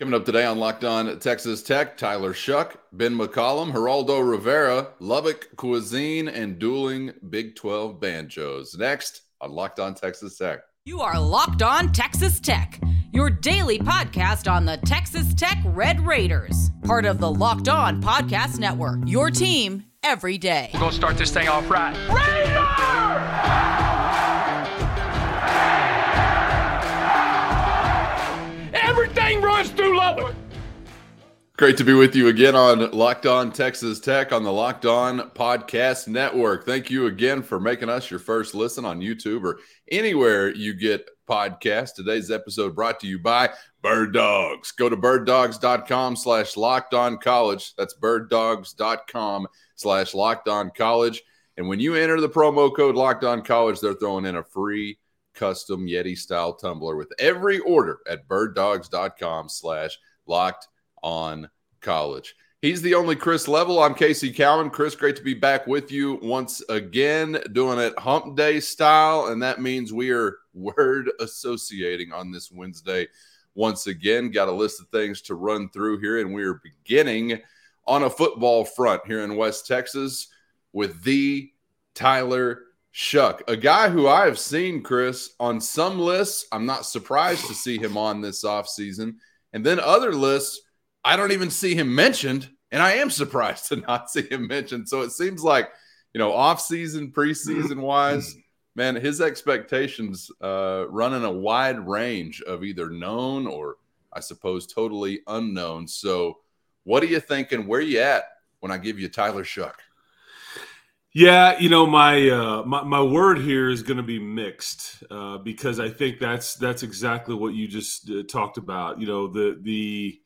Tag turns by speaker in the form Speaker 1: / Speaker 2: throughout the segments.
Speaker 1: Coming up today on Locked On Texas Tech, Tyler Shough, Ben McCollum, Geraldo Rivera, Lubbock Cuisine, and dueling Big 12 banjos. Next on Locked On Texas Tech.
Speaker 2: You are Locked On Texas Tech, your daily podcast on the Texas Tech Red Raiders, part of the Locked On Podcast Network. Your team every day.
Speaker 3: We're going to start this thing off right. Raider!
Speaker 1: Great to be with you again on Locked On Texas Tech on the Locked On Podcast Network. Thank you again for making us your first listen on YouTube or anywhere you get podcasts. Today's episode brought to you by Bird Dogs. Go to birddogs.com slash locked on college. That's birddogs.com slash locked on college. And when you enter the promo code locked on college, they're throwing in a free custom Yeti style tumbler with every order at birddogs.com slash locked on college. He's the only Chris Level. I'm Casey Cowan. Chris, great to be back with you once again, doing it hump day style. And that means we are word associating on this Wednesday once again. Got a list of things to run through here. And we are beginning on a football front here in West Texas with the Tyler Shough, a guy who I have seen, Chris, on some lists. I'm not surprised to see him on this offseason. And then other lists, I don't even see him mentioned. And I am surprised to not see him mentioned. So it seems like, you know, offseason, preseason wise, man, his expectations uh, running a wide range of either known or I suppose totally unknown. So what are you thinking? Where you at when I give you Tyler Shough?
Speaker 4: Yeah, you know my uh, my, my word here is going to be mixed uh, because I think that's that's exactly what you just uh, talked about. You know the the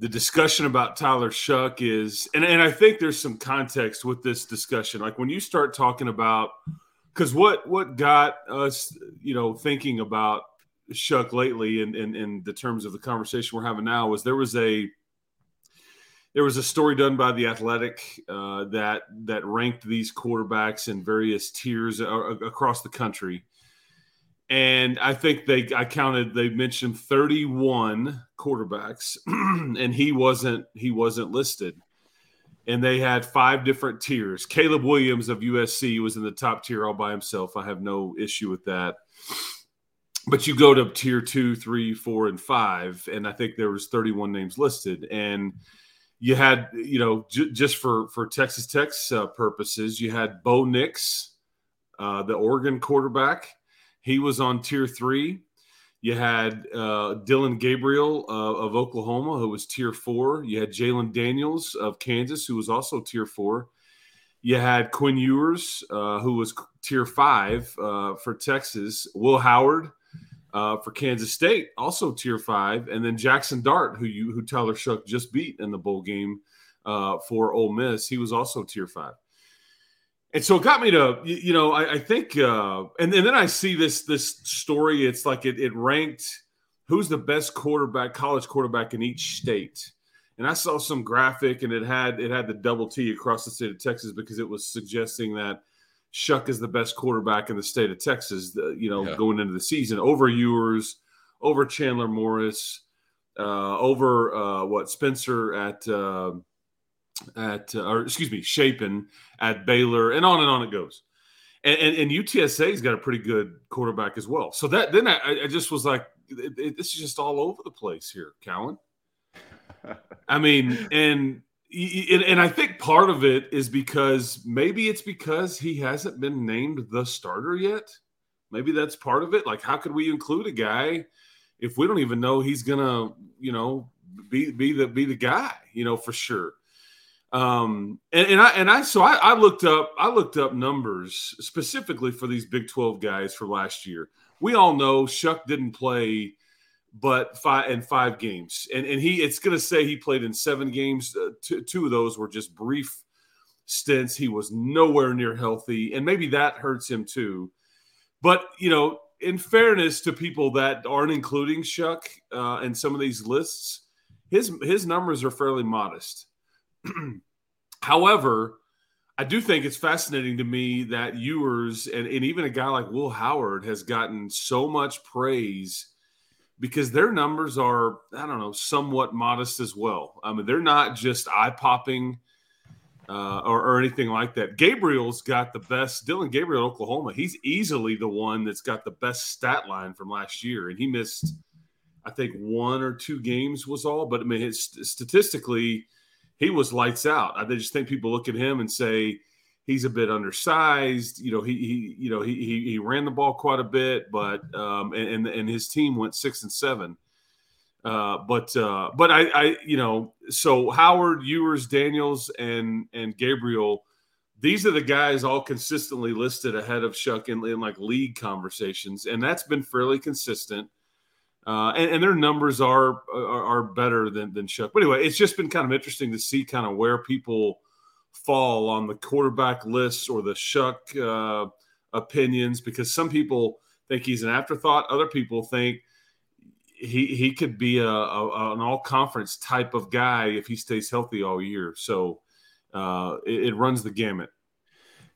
Speaker 4: the discussion about Tyler Shough is, and and I think there's some context with this discussion. Like when you start talking about, because what what got us, you know, thinking about Shough lately, in, in in the terms of the conversation we're having now, was there was a there was a story done by the Athletic uh, that that ranked these quarterbacks in various tiers across the country, and I think they I counted they mentioned 31 quarterbacks, and he wasn't he wasn't listed, and they had five different tiers. Caleb Williams of USC was in the top tier all by himself. I have no issue with that. But you go to tier two, three, four, and five, and I think there was 31 names listed, and you had, you know, j- just for for Texas Tech's uh, purposes, you had Bo Nix, uh, the Oregon quarterback. He was on tier three. You had uh, Dillon Gabriel uh, of Oklahoma, who was tier four. You had Jalon Daniels of Kansas, who was also tier four. You had Quinn Ewers, uh, who was tier five uh, for Texas. Will Howard, uh, for Kansas State, also tier five, and then Jackson Dart, who you who Tyler Shough just beat in the bowl game uh, for Ole Miss, he was also tier five. And so it got me to, you know, I, I think, uh, and, and then I see this this story. It's like it, it ranked who's the best quarterback, college quarterback in each state. And I saw some graphic, and it had it had the double T across the state of Texas because it was suggesting that Shough is the best quarterback in the state of Texas, you know, yeah. going into the season over Ewers, over Chandler Morris, uh, over uh, what Spencer at uh, at uh, or excuse me, Shapen at Baylor, and on and on it goes. And, and, and UTSA's got a pretty good quarterback as well. So that then I, I just was like, it, it, this is just all over the place here, Cowan. I mean, and and I think part of it is because maybe it's because he hasn't been named the starter yet. Maybe that's part of it. Like, how could we include a guy if we don't even know he's gonna, you know, be be the be the guy, you know, for sure. Um, and, and I and I so I, I looked up I looked up numbers specifically for these Big Twelve guys for last year. We all know Shough didn't play but five and five games. And and he it's going to say he played in seven games. Uh, two, two of those were just brief stints. He was nowhere near healthy, and maybe that hurts him too. But you know, in fairness to people that aren't including Shough uh, in some of these lists, his his numbers are fairly modest. However, I do think it's fascinating to me that Ewers and, and even a guy like Will Howard has gotten so much praise because their numbers are, I don't know, somewhat modest as well. I mean, they're not just eye popping uh, or, or, anything like that. Gabriel's got the best, Dillon Gabriel, Oklahoma. He's easily the one that's got the best stat line from last year. And he missed, I think, one or two games was all. But I mean, his, statistically, he was lights out. I just think people look at him and say, he's a bit undersized. You know, he, he you know he, he, he ran the ball quite a bit, but um, and and his team went six and seven. Uh, but uh, but I, I you know so Howard, Ewers, Daniels, and and Gabriel, these are the guys all consistently listed ahead of Shough in, in like league conversations, and that's been fairly consistent. Uh, and, and, their numbers are, are, are better than than Shough. But anyway, it's just been kind of interesting to see kind of where people fall on the quarterback list or the Shough uh, opinions because some people think he's an afterthought. Other people think he he could be a, a an all conference type of guy if he stays healthy all year. So uh, it, it, runs the gamut.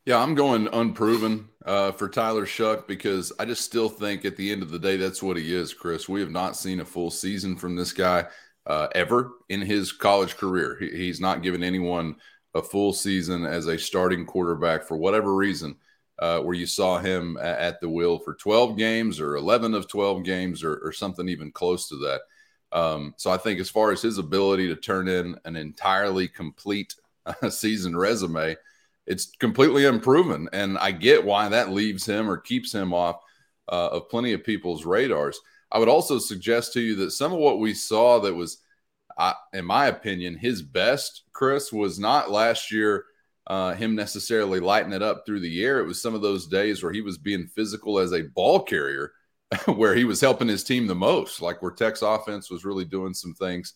Speaker 1: Yeah, I'm going unproven uh, for Tyler Shough because I just still think at the end of the day that's what he is, Chris. We have not seen a full season from this guy uh, ever in his college career. He, he's not given anyone a full season as a starting quarterback for whatever reason, uh, where you saw him at the wheel for 12 games or 11 of 12 games or, or something even close to that. Um, so I think as far as his ability to turn in an entirely complete uh, season resume, it's completely unproven. And I get why that leaves him or keeps him off uh, of plenty of people's radars. I would also suggest to you that some of what we saw that was I, in my opinion, his best, Chris, was not last year uh, him necessarily lighting it up through the air. It was some of those days where he was being physical as a ball carrier, where he was helping his team the most, like where Tech's offense was really doing some things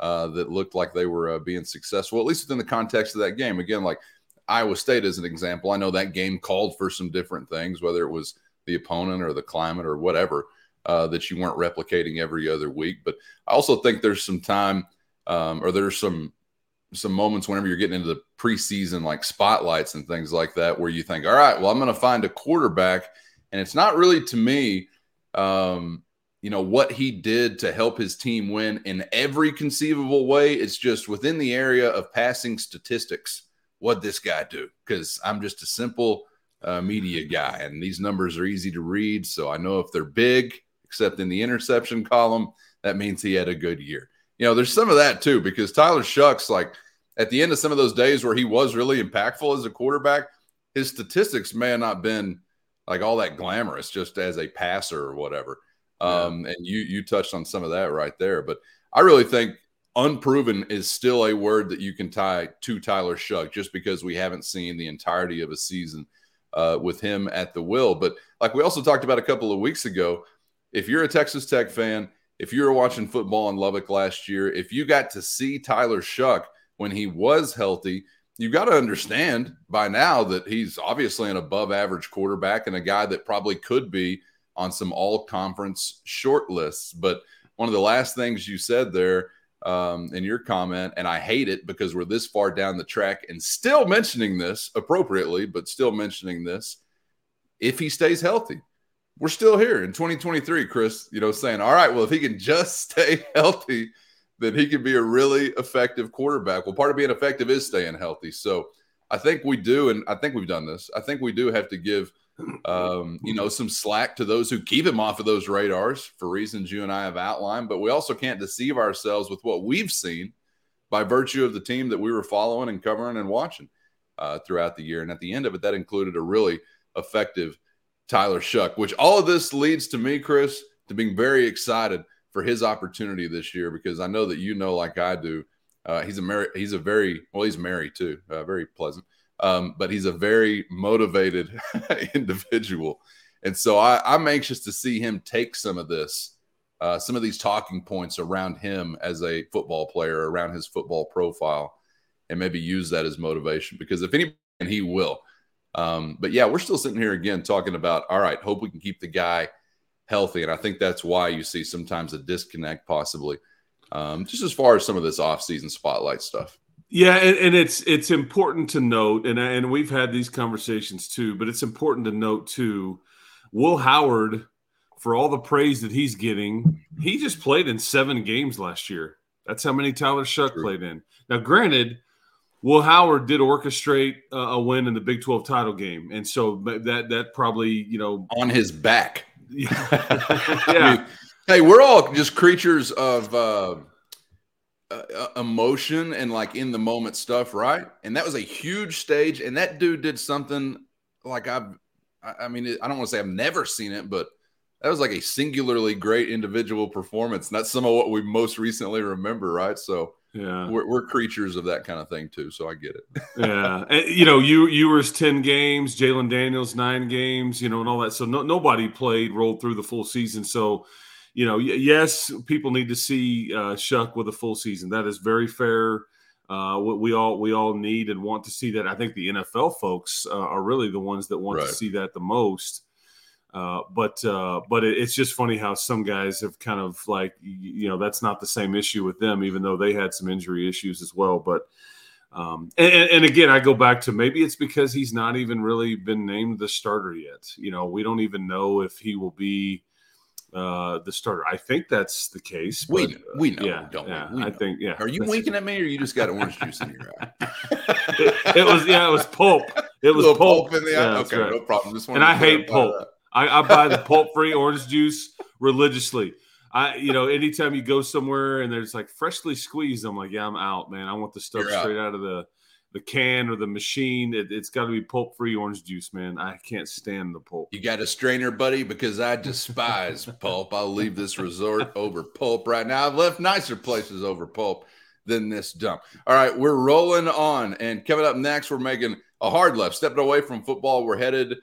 Speaker 1: uh, that looked like they were uh, being successful, at least within the context of that game. Again, like Iowa State as an example, I know that game called for some different things, whether it was the opponent or the climate or whatever uh, that you weren't replicating every other week. But I also think there's some time um, or there's some some moments whenever you're getting into the preseason like spotlights and things like that where you think, all right, well, I'm going to find a quarterback, and it's not really to me. Um, you know what he did to help his team win in every conceivable way. It's just within the area of passing statistics. What this guy do? Because I'm just a simple uh, media guy, and these numbers are easy to read. So I know if they're big, except in the interception column, that means he had a good year. You know, there's some of that too, because Tyler Shough's, like at the end of some of those days where he was really impactful as a quarterback, his statistics may have not been like all that glamorous just as a passer or whatever. Yeah. Um, and you you touched on some of that right there. But I really think unproven is still a word that you can tie to Tyler Shough just because we haven't seen the entirety of a season uh, with him at the will. But like we also talked about a couple of weeks ago, if you're a Texas Tech fan, if you were watching football in Lubbock last year, if you got to see Tyler Shough when he was healthy, you got to understand by now that he's obviously an above average quarterback and a guy that probably could be on some all conference short lists. But one of the last things you said there um, in your comment, and I hate it because we're this far down the track and still mentioning this appropriately, but still mentioning this if he stays healthy we're still here in 2023, Chris, you know, saying, all right, well, if he can just stay healthy, then he can be a really effective quarterback. Well, part of being effective is staying healthy. So I think we do, and I think we've done this. I think we do have to give, um, you know, some slack to those who keep him off of those radars for reasons you and I have outlined. But we also can't deceive ourselves with what we've seen by virtue of the team that we were following and covering and watching uh, throughout the year. And at the end of it, that included a really effective Tyler Shough, which all of this leads to me, Chris, to being very excited for his opportunity this year because I know that you know, like I do, uh, he's a mar- he's a very well, he's married too, uh, very pleasant, um, but he's a very motivated individual, and so I, I'm anxious to see him take some of this, uh, some of these talking points around him as a football player, around his football profile, and maybe use that as motivation because if any, and he will um, but yeah, we're still sitting here again talking about, all right, hope we can keep the guy healthy. And I think that's why you see sometimes a disconnect possibly, um, just as far as some of this offseason spotlight stuff.
Speaker 4: Yeah, and, and, it's it's important to note, and and we've had these conversations too, but it's important to note too. Will Howard for all the praise that he's getting, he just played in seven games last year. That's how many Tyler Shough played in. Now, granted, Will Howard did orchestrate uh, a win in the Big 12 title game, and so that that probably you know
Speaker 1: on his back. yeah. I mean, hey, we're all just creatures of uh, uh, emotion and like in the moment stuff, right? And that was a huge stage, and that dude did something like I've. I mean, I don't want to say I've never seen it, but that was like a singularly great individual performance. And that's some of what we most recently remember, right? So yeah, we're, we're creatures of that kind of thing too. So I get it.
Speaker 4: yeah, and, you know, you Ewers ten games, Jalon Daniels nine games, you know, and all that. So no, nobody played rolled through the full season. So you know, yes, people need to see uh, Shough with a full season. That is very fair. Uh, we all we all need and want to see that. I think the NFL folks uh, are really the ones that want right. to see that the most. Uh, but uh, but it, it's just funny how some guys have kind of like you know that's not the same issue with them, even though they had some injury issues as well. But um, and, and again, I go back to maybe it's because he's not even really been named the starter yet. You know, we don't even know if he will be uh, the starter. I think that's the case.
Speaker 1: But, we we know, yeah, don't
Speaker 4: yeah,
Speaker 1: we? we
Speaker 4: I think yeah.
Speaker 1: Are you winking at me, or you just got orange juice in your eye?
Speaker 4: it, it, was yeah, it was pulp. It was pulp. pulp. in the eye.
Speaker 1: Yeah, okay, right. no problem. Just
Speaker 4: and I hate pulp. That. I, I buy the pulp free orange juice religiously. I, you know, anytime you go somewhere and there's like freshly squeezed, I'm like, yeah, I'm out, man. I want the stuff You're straight out. out of the the can or the machine. It, has got to be pulp free orange juice, man. I can't stand the pulp.
Speaker 1: You got a strainer, buddy, because I despise pulp. I'll leave this resort over pulp right now. I've left nicer places over pulp than this dump. All right, we're rolling on, and coming up next, we're making a hard left, stepping away from football. We're headed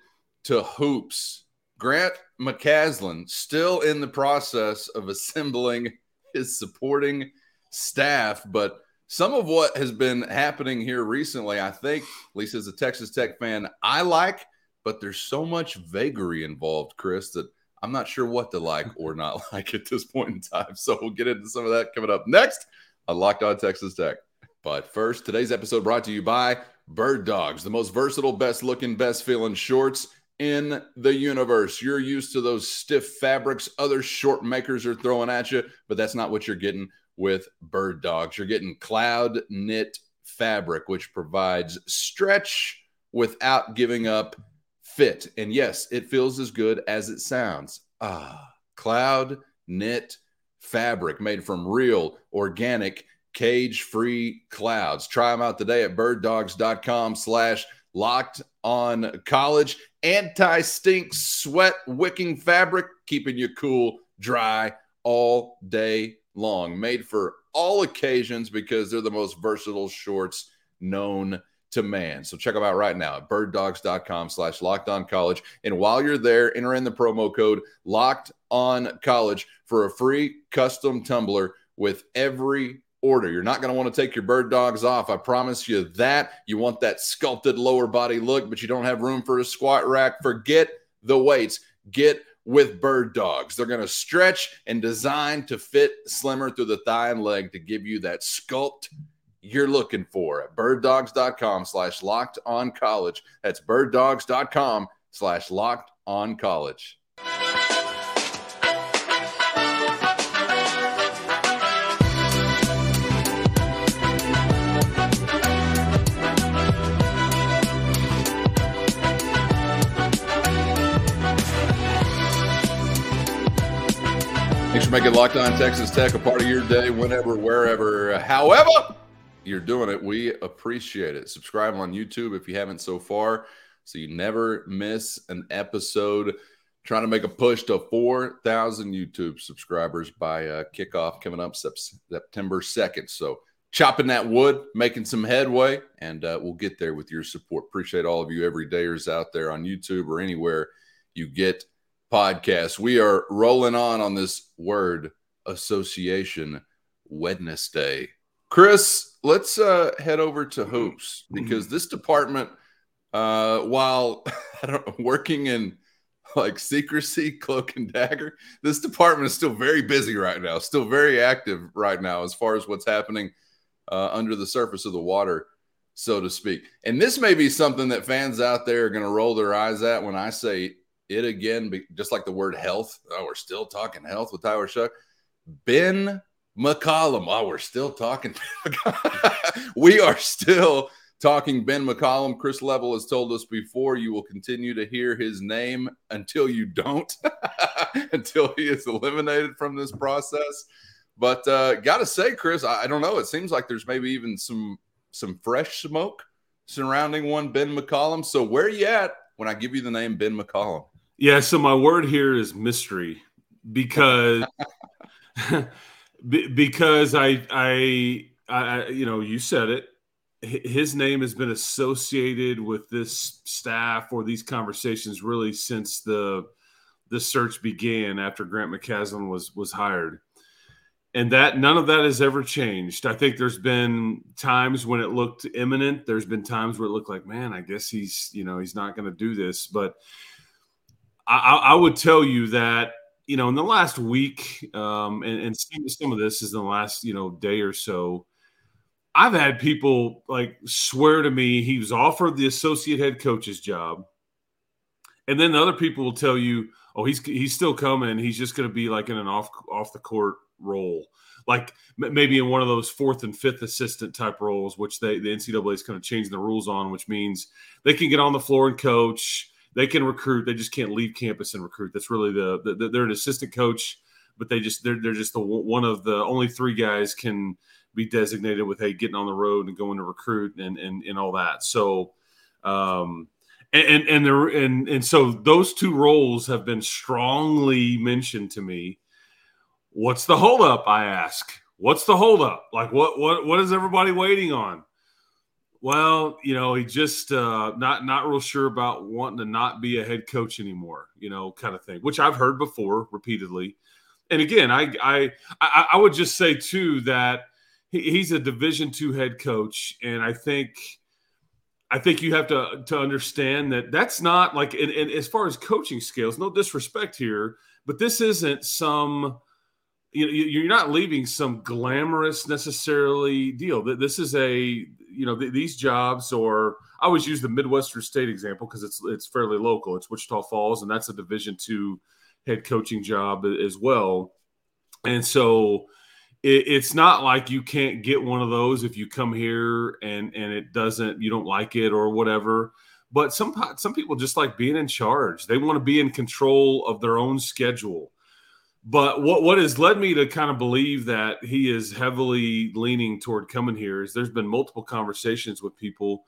Speaker 1: to hoops. Grant McCasland still in the process of assembling his supporting staff, but some of what has been happening here recently, I think, at least as a Texas Tech fan, I like, but there's so much vagary involved, Chris, that I'm not sure what to like or not like at this point in time. So we'll get into some of that coming up next on Locked On Texas Tech. But first, today's episode brought to you by Bird Dogs, the most versatile, best looking, best feeling shorts in the universe. You're used to those stiff fabrics other short makers are throwing at you, but that's not what you're getting with Bird Dogs. You're getting cloud knit fabric, which provides stretch without giving up fit. And yes, it feels as good as it sounds. Ah, cloud knit fabric made from real, organic, cage-free clouds. Try them out today at birddogs.com slash locked on college anti stink, sweat wicking fabric, keeping you cool, dry all day long. Made for all occasions because they're the most versatile shorts known to man. So check them out right now at birddogs.com slash locked on college. And while you're there, enter in the promo code locked on college for a free custom tumbler with every order. You're not going to want to take your bird dogs off. I promise you that. You want that sculpted lower body look, but you don't have room for a squat rack. Forget the weights. Get with bird dogs. They're going to stretch and design to fit slimmer through the thigh and leg to give you that sculpt you're looking for at birddogs.com slash locked on college. That's birddogs.com slash locked on college. Make it Locked On Texas Tech a part of your day, whenever, wherever, however you're doing it. We appreciate it. Subscribe on YouTube if you haven't so far, so you never miss an episode. Trying to make a push to 4,000 YouTube subscribers by uh, kickoff coming up September 2nd. So chopping that wood, making some headway, and uh, we'll get there with your support. Appreciate all of you everydayers out there on YouTube or anywhere you get podcast. We are rolling on on this word association Wednesday. Chris, let's uh, head over to hoops because this department, uh, while working in like secrecy, cloak and dagger, this department is still very busy right now, still very active right now as far as what's happening uh, under the surface of the water, so to speak. And this may be something that fans out there are going to roll their eyes at when I say it again, just like the word health. Oh, we're still talking health with Tyler Shough. Ben McCollum. Oh, we're still talking. we are still talking Ben McCollum. Chris Level has told us before you will continue to hear his name until you don't, until he is eliminated from this process. But uh, gotta say, Chris, I, I don't know. It seems like there's maybe even some some fresh smoke surrounding one Ben McCollum. So where you at when I give you the name Ben McCollum?
Speaker 4: Yeah, so my word here is mystery because because I, I I you know you said it his name has been associated with this staff or these conversations really since the the search began after Grant McCasland was was hired and that none of that has ever changed. I think there's been times when it looked imminent. There's been times where it looked like, man, I guess he's you know he's not going to do this. But I, I, would tell you that you know in the last week, um, and, and some of this is in the last you know day or so. I've had people like swear to me he was offered the associate head coach's job, and then the other people will tell you, oh, he's he's still coming. He's just going to be like in an off off the court role, like maybe in one of those fourth and fifth assistant type roles, which they the NCAA is kind of changing the rules on, which means they can get on the floor and coach, they can recruit, they just can't leave campus and recruit. That's really the, the they're an assistant coach, but they just they're they're just the one of the only three guys can be designated with hey getting on the road and going to recruit and and and all that. So. Um, and and there and and so those two roles have been strongly mentioned to me What's the holdup? I ask. What's the holdup? Like what what what is everybody waiting on? Well, you know, he just uh, not not real sure about wanting to not be a head coach anymore, you know, kind of thing, which I've heard before repeatedly. And again, I I I, would just say too that he's a Division two head coach, and I think I think you have to to understand that that's not like, and, and as far as coaching skills, no disrespect here, but this isn't some you know you're not leaving some glamorous necessarily deal. This is a you know th- these jobs or i always use the midwestern state example because it's it's fairly local. It's wichita falls and that's a division two head coaching job as well. And so it, it's not like you can't get one of those if you come here and and it doesn't you don't like it or whatever. But some some people just like being in charge. They want to be in control of their own schedule but what what has led me to kind of believe that he is heavily leaning toward coming here is there's been multiple conversations with people,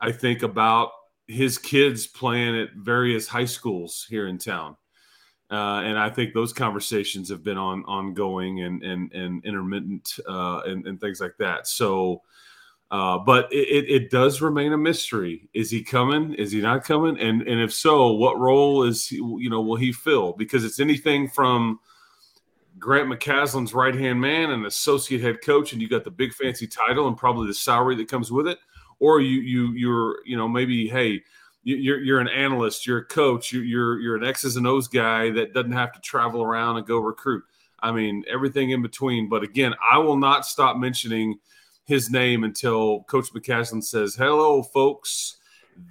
Speaker 4: I think, about his kids playing at various high schools here in town. Uh, and I think those conversations have been on ongoing and and and intermittent uh, and, and things like that. So, uh, but it, it does remain a mystery. Is he coming? Is he not coming? And and if so, what role is he, you know will he fill? Because it's anything from Grant McCasland's right hand man and associate head coach, and you got the big fancy title and probably the salary that comes with it, or you you you're you know maybe hey you're you're an analyst, you're a coach, you're you're an X's and O's guy that doesn't have to travel around and go recruit. I mean everything in between. But again, I will not stop mentioning his name until Coach McCasland says, "Hello, folks,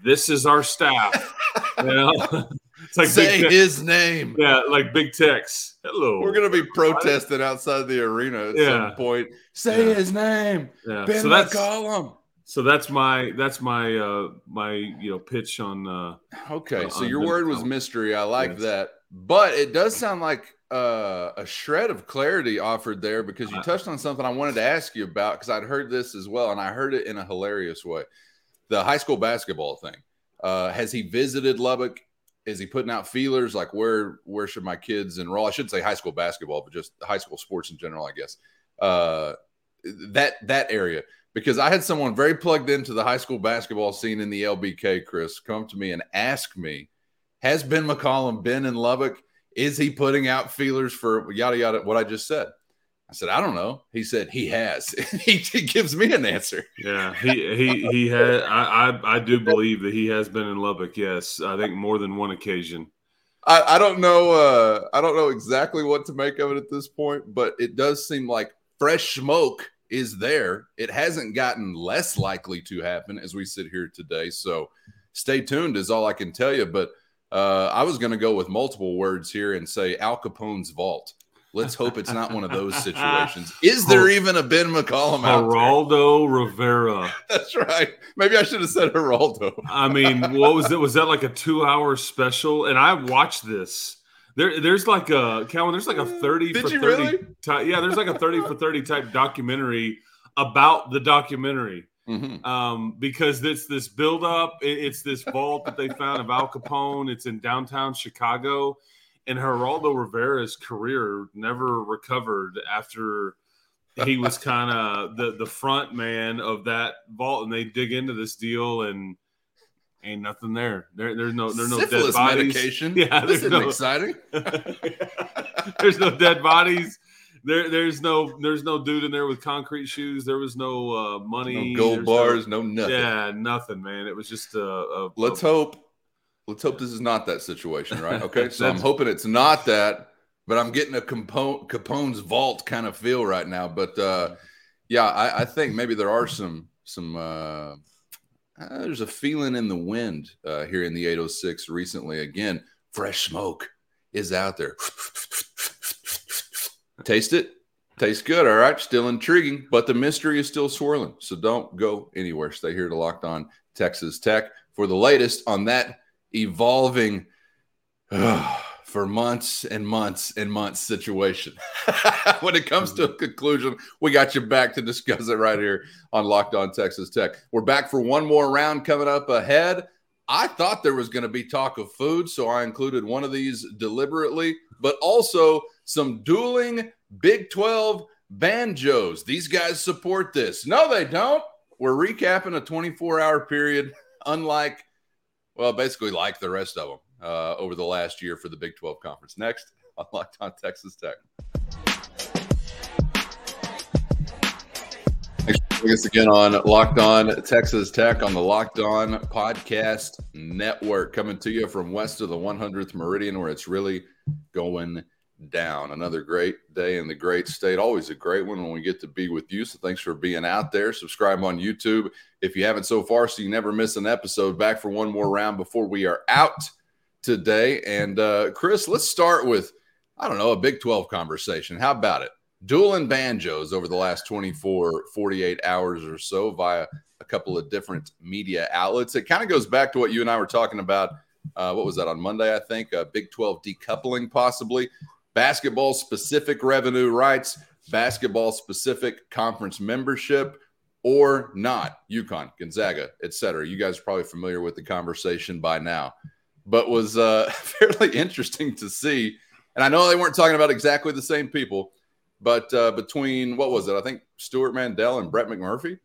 Speaker 4: this is our staff." you know?
Speaker 1: It's like say his name.
Speaker 4: Yeah, like big text. Hello.
Speaker 1: We're gonna be protesting outside the arena at yeah. some point. Say yeah. his name. Yeah. Ben so that's, McCollum.
Speaker 4: So that's my that's my uh my you know pitch on uh
Speaker 1: Okay, so your word was mystery. I like yes. that. But it does sound like uh, a shred of clarity offered there because you uh-huh. touched on something I wanted to ask you about because I'd heard this as well and I heard it in a hilarious way. The high school basketball thing. Uh, has he visited Lubbock? is he putting out feelers like where where should my kids enroll? I shouldn't say high school basketball, but just high school sports in general, I guess. Uh, that that area because I had someone very plugged into the high school basketball scene in the LBK, Chris, come to me and ask me, has Ben McCollum been in Lubbock? Is he putting out feelers for yada yada? What I just said. I said, I don't know. He said he has. he, he, gives me an answer.
Speaker 4: Yeah, he he he had. I, I, I do believe that he has been in Lubbock. Yes, I think more than one occasion.
Speaker 1: I, I don't know. Uh, I don't know exactly what to make of it at this point, but it does seem like fresh smoke is there. It hasn't gotten less likely to happen as we sit here today. So, stay tuned is all I can tell you. But Uh, I was going to go with multiple words here and say Al Capone's vault. Let's hope it's not one of those situations. Is there even a Ben McCollum out
Speaker 4: Geraldo Rivera.
Speaker 1: That's right. Maybe I should have said Geraldo.
Speaker 4: I mean, what was it? Was that like a two-hour special? And I watched this. There, there's like a Calvin. There's like a thirty
Speaker 1: Did
Speaker 4: for
Speaker 1: you
Speaker 4: thirty.
Speaker 1: really?
Speaker 4: Type, yeah, there's like a thirty for thirty type documentary about the documentary.
Speaker 1: Mhm.
Speaker 4: um, because it's this buildup. It, it's this vault that they found of Al Capone. It's in downtown Chicago, and Geraldo Rivera's career never recovered after he was kind of the the front man of that vault. And they dig into this deal, and ain't nothing there. There, there's no, there's no dead bodies.
Speaker 1: medication.
Speaker 4: Yeah,
Speaker 1: this isn't
Speaker 4: no-
Speaker 1: exciting.
Speaker 4: there's no dead bodies. There, there's no, there's no dude in there with concrete shoes. There was no uh, money,
Speaker 1: No gold bars, no nothing.
Speaker 4: yeah, nothing, man. It was just a. a
Speaker 1: Let's
Speaker 4: a-
Speaker 1: hope. Let's hope this is not that situation, right? Okay, so I'm hoping it's not that, but I'm getting a Capone, Capone's vault kind of feel right now. But uh, yeah, I, I think maybe there are some some. Uh, uh, there's a feeling in the wind uh, here in the 806 recently. Again, fresh smoke is out there. Taste it. Tastes good. All right. Still intriguing, but the mystery is still swirling. So don't go anywhere. Stay here to Locked On Texas Tech for the latest on that evolving for months and months and months situation. when it comes to a conclusion, we got you back to discuss it right here on Locked On Texas Tech. We're back for one more round coming up ahead. I thought there was going to be talk of food, so I included one of these deliberately, but also some dueling Big 12 banjos. These guys support this. No, they don't. We're recapping a 24 hour period, unlike, well, basically like the rest of them uh, over the last year for the Big 12 conference. Next on Locked On Texas Tech. Thanks for joining us again on Locked On Texas Tech on the Locked On Podcast Network, coming to you from west of the 100th Meridian, where it's really going down. Another great day in the great state. Always a great one when we get to be with you. So thanks for being out there. Subscribe on YouTube if you haven't so far, so you never miss an episode. Back for one more round before we are out today. And uh, Chris, let's start with I don't know a Big 12 conversation. How about it? Dueling banjos over the last 24, 48 hours or so via a couple of different media outlets. It kind of goes back to what you and I were talking about. Uh, what was that on Monday? I think uh, Big 12 decoupling, possibly basketball specific revenue rights, basketball specific conference membership, or not. UConn, Gonzaga, etc. You guys are probably familiar with the conversation by now, but was uh, fairly interesting to see. And I know they weren't talking about exactly the same people, but uh, between what was it? I think Stewart Mandel and Brett McMurphy.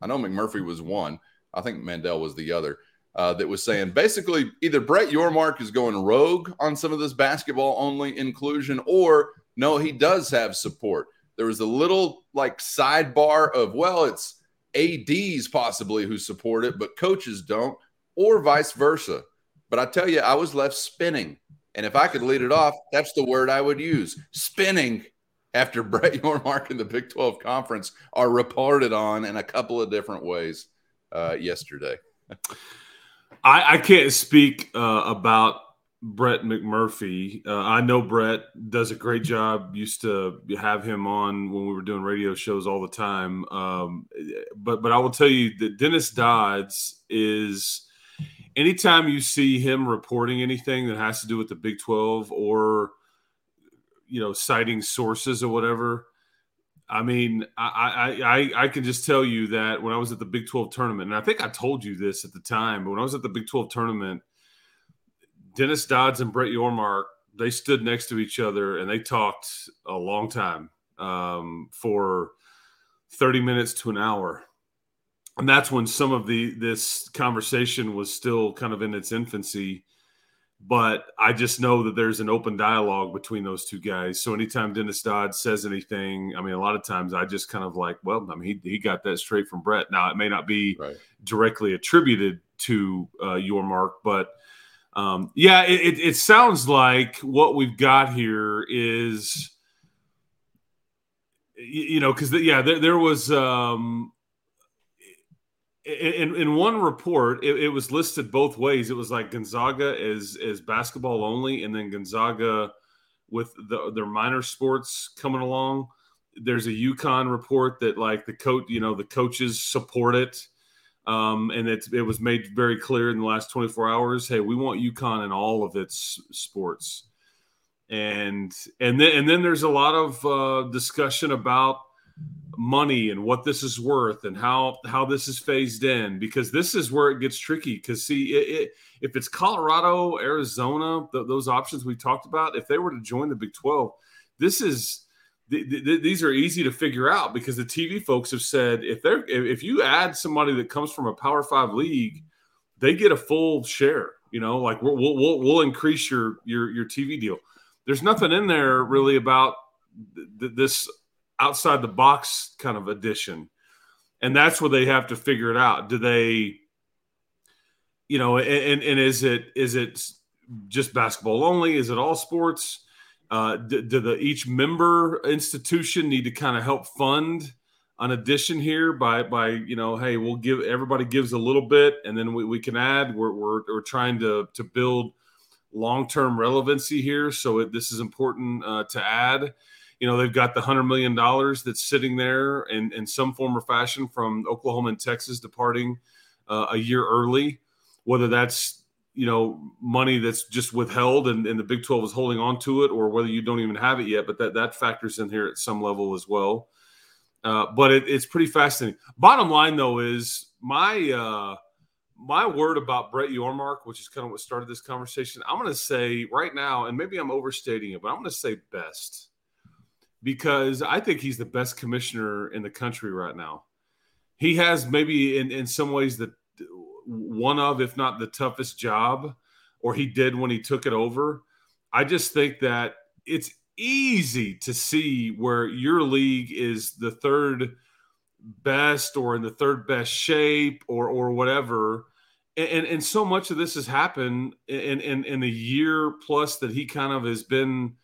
Speaker 1: I know McMurphy was one. I think Mandel was the other. Uh, that was saying basically either Brett Yormark is going rogue on some of this basketball only inclusion, or no, he does have support. There was a little like sidebar of, well, it's ADs possibly who support it, but coaches don't, or vice versa. But I tell you, I was left spinning. And if I could lead it off, that's the word I would use spinning after Brett Yormark and the Big 12 Conference are reported on in a couple of different ways uh, yesterday.
Speaker 4: I, I can't speak uh, about Brett McMurphy. Uh, I know Brett does a great job. Used to have him on when we were doing radio shows all the time. Um, but but I will tell you that Dennis Dodds is. Anytime you see him reporting anything that has to do with the Big Twelve or you know citing sources or whatever, I mean, I, I I can just tell you that when I was at the Big 12 tournament, and I think I told you this at the time, but when I was at the Big 12 tournament, Dennis Dodds and Brett Yormark, they stood next to each other and they talked a long time um, for 30 minutes to an hour. And that's when some of the this conversation was still kind of in its infancy but I just know that there's an open dialogue between those two guys. So anytime Dennis Dodd says anything, I mean, a lot of times I just kind of like, well, I mean, he, he got that straight from Brett. Now it may not be
Speaker 1: Right.
Speaker 4: directly attributed to uh, Yormark, but um, yeah, it, it, it sounds like what we've got here is, you, know, because yeah, there, there was. Um, in in one report, it, it, was listed both ways. It was like Gonzaga is is basketball only, and then Gonzaga with the, their minor sports coming along. There's a UConn report that like the coach, you know, the coaches support it, um, and it it was made very clear in the last 24 hours. Hey, we want UConn in all of its sports, and and then and then there's a lot of uh, discussion about money and what this is worth and how how this is phased in because this is where it gets tricky because see it, it, if it's colorado arizona th- those options we talked about if they were to join the big 12 this is th- th- these are easy to figure out because the tv folks have said if they're if you add somebody that comes from a power five league they get a full share you know like we'll we'll, we'll increase your your your tv deal. There's nothing in there really about th- this outside the box kind of addition. And that's where they have to figure it out. Do they, you know, and, and is it is it just basketball only? Is it all sports? Uh, do, do the each member institution need to kind of help fund an addition here by by you know, hey, we'll give everybody gives a little bit, and then we, we can add. We're, we're we're trying to to build long term relevancy here, so it, this is important uh, to add you know they've got the hundred million dollars that's sitting there in, in some form or fashion from Oklahoma and Texas departing uh, a year early, whether that's you know money that's just withheld and, and the Big Twelve is holding on to it, or whether you don't even have it yet, but that that factors in here at some level as well. Uh, but it, it's pretty fascinating. Bottom line though is my uh, my word about Brett Yormark, which is kind of what started this conversation. I'm going to say right now, and maybe I'm overstating it, but I'm going to say best because I think he's the best commissioner in the country right now. He has maybe in, in some ways the one of, if not the toughest job, or he did when he took it over. I just think that it's easy to see where your league is the third best or in the third best shape or or whatever. And, and, so much of this has happened in, in, in the year plus that he kind of has been –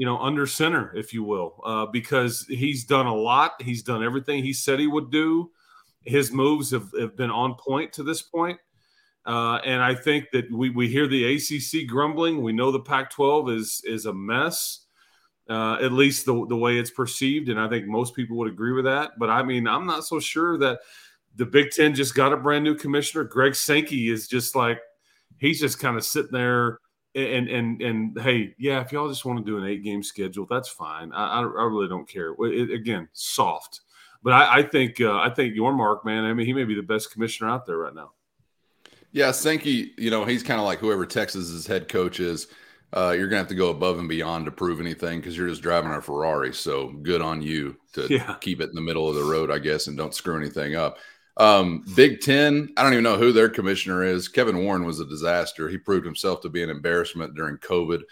Speaker 4: you know, under center, if you will, uh, because he's done a lot. He's done everything he said he would do. His moves have, have been on point to this point. Uh, and I think that we, we hear the ACC grumbling. We know the Pac 12 is, is a mess, uh, at least the, the way it's perceived. And I think most people would agree with that. But I mean, I'm not so sure that the Big Ten just got a brand new commissioner. Greg Sankey is just like, he's just kind of sitting there and and and hey, yeah, if y'all just want to do an eight game schedule, that's fine. I I, I really don't care. It, again, soft, but I, I think uh, I think Yormark, man. I mean, he may be the best commissioner out there right now.
Speaker 1: Yeah, Sankey, you know, he's kind of like whoever Texas's head coach is. Uh, you're gonna have to go above and beyond to prove anything because you're just driving a Ferrari. So good on you to yeah. keep it in the middle of the road, I guess, and don't screw anything up. Um, Big Ten, I don't even know who their commissioner is. Kevin Warren was a disaster. He proved himself to be an embarrassment during COVID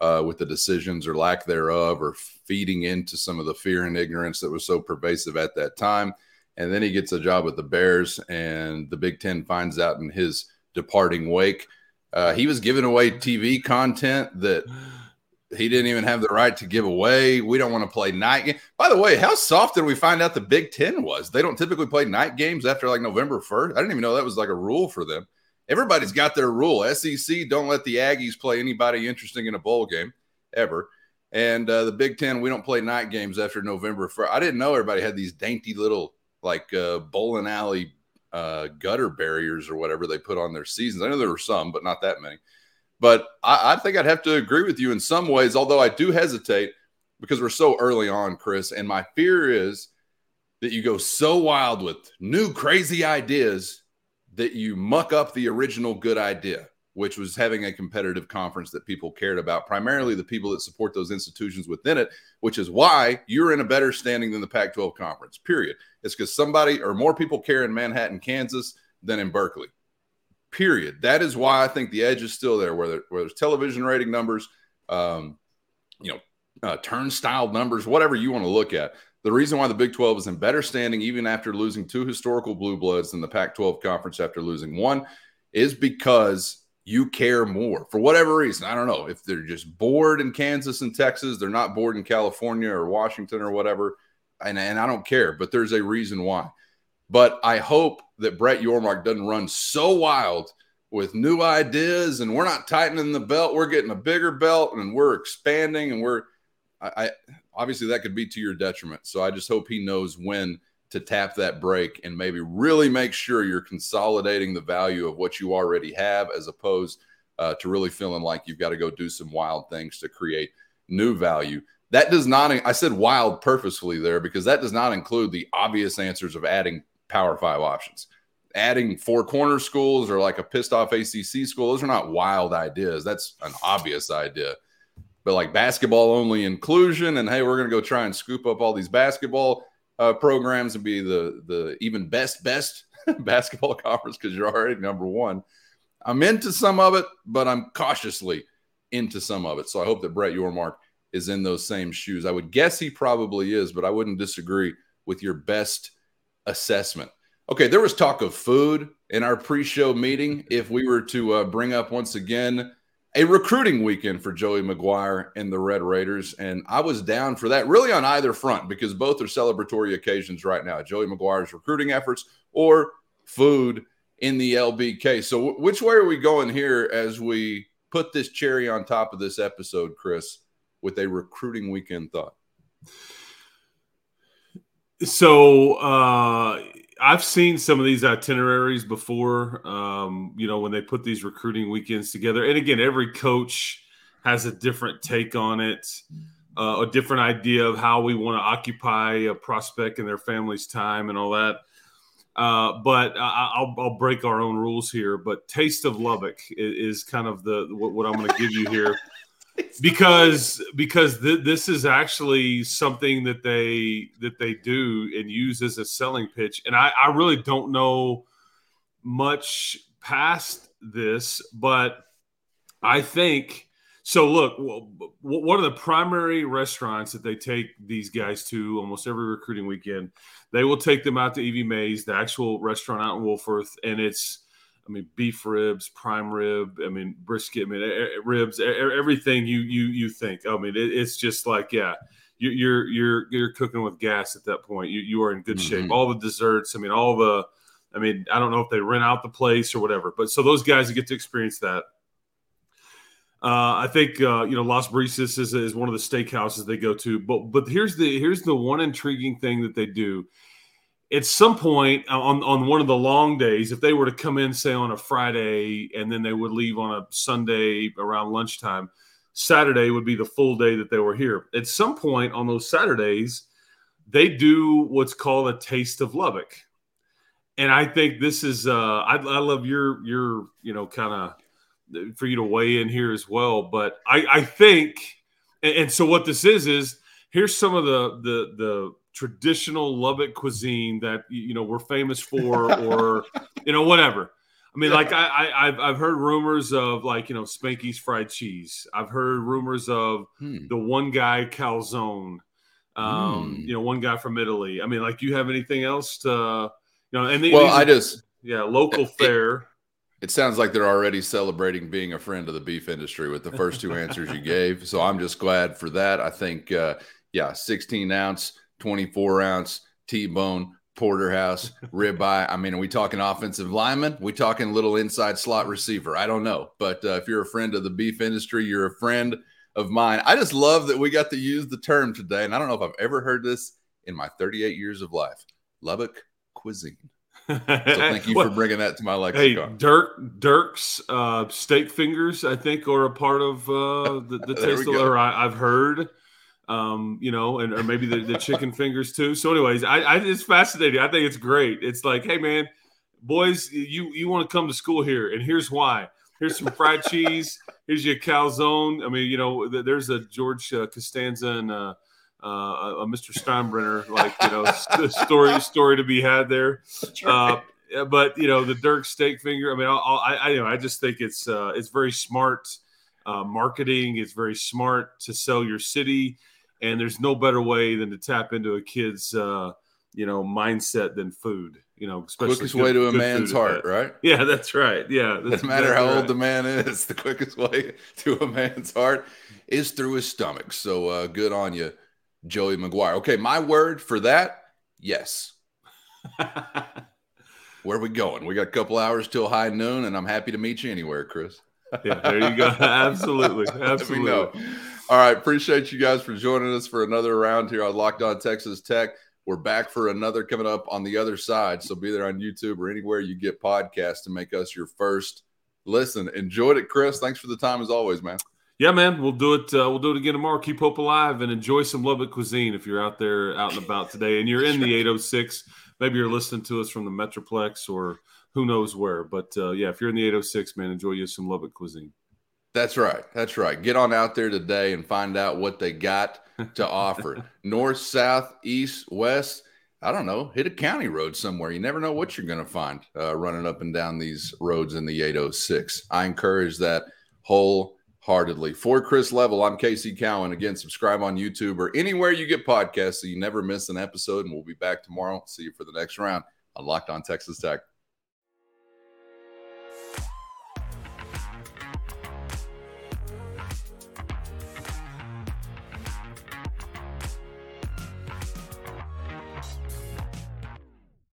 Speaker 1: uh, with the decisions or lack thereof, or feeding into some of the fear and ignorance that was so pervasive at that time. And then he gets a job with the Bears, and the Big Ten finds out in his departing wake. Uh, he was giving away TV content that he didn't even have the right to give away. We don't want to play night game. By the way, how soft did we find out the Big Ten was? They don't typically play night games after like November 1st. I didn't even know that was like a rule for them. Everybody's got their rule. SEC don't let the Aggies play anybody interesting in a bowl game ever. And uh, the Big Ten, we don't play night games after November 1st. I didn't know everybody had these dainty little like uh, bowling alley uh, gutter barriers or whatever they put on their seasons. I know there were some, but not that many. But I, I think I'd have to agree with you in some ways, although I do hesitate because we're so early on, Chris. And my fear is that you go so wild with new crazy ideas that you muck up the original good idea, which was having a competitive conference that people cared about, primarily the people that support those institutions within it, which is why you're in a better standing than the Pac 12 conference, period. It's because somebody or more people care in Manhattan, Kansas than in Berkeley. Period. That is why I think the edge is still there, whether, whether it's television rating numbers, um, you know, uh, turnstile numbers, whatever you want to look at. The reason why the Big 12 is in better standing, even after losing two historical blue bloods than the Pac 12 conference after losing one, is because you care more for whatever reason. I don't know if they're just bored in Kansas and Texas, they're not bored in California or Washington or whatever. And, and I don't care, but there's a reason why. But I hope that Brett Yormark doesn't run so wild with new ideas and we're not tightening the belt. We're getting a bigger belt and we're expanding and we're I, I obviously that could be to your detriment. So I just hope he knows when to tap that brake and maybe really make sure you're consolidating the value of what you already have as opposed uh, to really feeling like you've got to go do some wild things to create new value. That does not, I said wild purposefully there because that does not include the obvious answers of adding Power Five options. Adding four corner schools or like a pissed off ACC school, those are not wild ideas. That's an obvious idea. But like basketball only inclusion, and hey, we're going to go try and scoop up all these basketball uh, programs and be the the even best best basketball conference because you're already number one. I'm into some of it, but I'm cautiously into some of it. So I hope that Brett Yormark is in those same shoes. I would guess he probably is, but I wouldn't disagree with your best assessment. Okay, there was talk of food in our pre-show meeting. If we were to uh, bring up once again a recruiting weekend for Joey McGuire and the Red Raiders. And I was down for that really on either front because both are celebratory occasions right now Joey McGuire's recruiting efforts or food in the LBK. So, which way are we going here as we put this cherry on top of this episode, Chris, with a recruiting weekend thought?
Speaker 4: So, uh, I've seen some of these itineraries before. Um, you know, when they put these recruiting weekends together, and again, every coach has a different take on it, uh, a different idea of how we want to occupy a prospect and their family's time and all that. Uh, but I, will I'll break our own rules here. But Taste of Lubbock is, is kind of the what, what I'm going to give you here because because th- this is actually something that they that they do and use as a selling pitch. And I, I really don't know much past this but i think so look one of the primary restaurants that they take these guys to almost every recruiting weekend they will take them out to evie mae's the actual restaurant out in Wolfforth and it's I mean, beef ribs, prime rib. I mean, brisket. I mean, ribs. Everything you you you think. I mean, it, it's just like yeah, you, you're you're you're cooking with gas at that point. You you are in good mm-hmm. shape. All the desserts. I mean, all the. I mean, I don't know if they rent out the place or whatever, but so those guys get to experience that. Uh, I think uh, you know Las Brisas is, is one of the steakhouses they go to, but but here's the here's the one intriguing thing that they do at some point uh, on, on one of the long days, if they were to come in, say on a Friday, and then they would leave on a Sunday around lunchtime, Saturday would be the full day that they were here. At some point on those Saturdays, they do what's called a taste of Lubbock. And I think this is, uh, I, I love your, your, you know, kind of for you to weigh in here as well. But I, I think, and, and so what this is, is here's some of the, the, the, traditional Lubbock cuisine that you know we're famous for, or you know whatever. I mean, like I, I have I've heard rumors of like you know Spanky's fried cheese. I've heard rumors of hmm. the one guy calzone. Um, hmm. You know, one guy from Italy. I mean, like, you have anything else to you know? And
Speaker 1: well, I just
Speaker 4: yeah, local it, fare.
Speaker 1: It sounds like they're already celebrating being a friend of the beef industry with the first two answers you gave. So I'm just glad for that. I think, uh, yeah, 16 ounce 24 ounce T-bone porterhouse ribeye. I mean, are we talking offensive lineman? We talking little inside slot receiver? I don't know. But uh, if you're a friend of the beef industry, you're a friend of mine. I just love that we got to use the term today. And I don't know if I've ever heard this in my 38 years of life. Lubbock cuisine. So thank you for bringing that to my lexicon.
Speaker 4: Hey, Dirk Dirk's uh, steak fingers, I think, are a part of uh, the, the taste of, or I, have heard um, you know, and or maybe the, the chicken fingers too. So, anyways, I, I it's fascinating. I think it's great. It's like, hey man, boys, you you want to come to school here, and here's why. Here's some fried cheese. Here's your calzone. I mean, you know, there's a George uh, Costanza and uh, uh, a Mr. Steinbrenner, like you know, story story to be had there. Uh, but you know, the Dirk steak finger. I mean, I'll, I, I, you know, I just think it's uh, it's very smart uh, marketing. It's very smart to sell your city and there's no better way than to tap into a kid's uh, you know mindset than food you know
Speaker 1: quickest good, way to a man's heart right
Speaker 4: yeah that's right yeah
Speaker 1: doesn't matter how right. old the man is the quickest way to a man's heart is through his stomach so uh, good on you joey mcguire okay my word for that yes Where are we going? We got a couple hours till high noon, and I'm happy to meet you anywhere, Chris.
Speaker 4: yeah, there you go. absolutely. Absolutely.
Speaker 1: All right. Appreciate you guys for joining us for another round here on Locked On Texas Tech. We're back for another coming up on the other side. So be there on YouTube or anywhere you get podcasts to make us your first listen. Enjoyed it, Chris. Thanks for the time as always, man.
Speaker 4: Yeah, man. We'll do it. Uh, we'll do it again tomorrow. Keep hope alive and enjoy some Lubbock cuisine if you're out there out and about today and you're in the 806. Maybe you're listening to us from the Metroplex or who knows where. But uh, yeah, if you're in the 806, man, enjoy you some Lubbock cuisine.
Speaker 1: That's right. That's right. Get on out there today and find out what they got to offer. North, south, east, west. I don't know. Hit a county road somewhere. You never know what you're going to find uh, running up and down these roads in the 806. I encourage that wholeheartedly. For Chris Level, I'm Casey Cowan. Again, subscribe on YouTube or anywhere you get podcasts so you never miss an episode. And we'll be back tomorrow. See you for the next round on Locked On Texas Tech.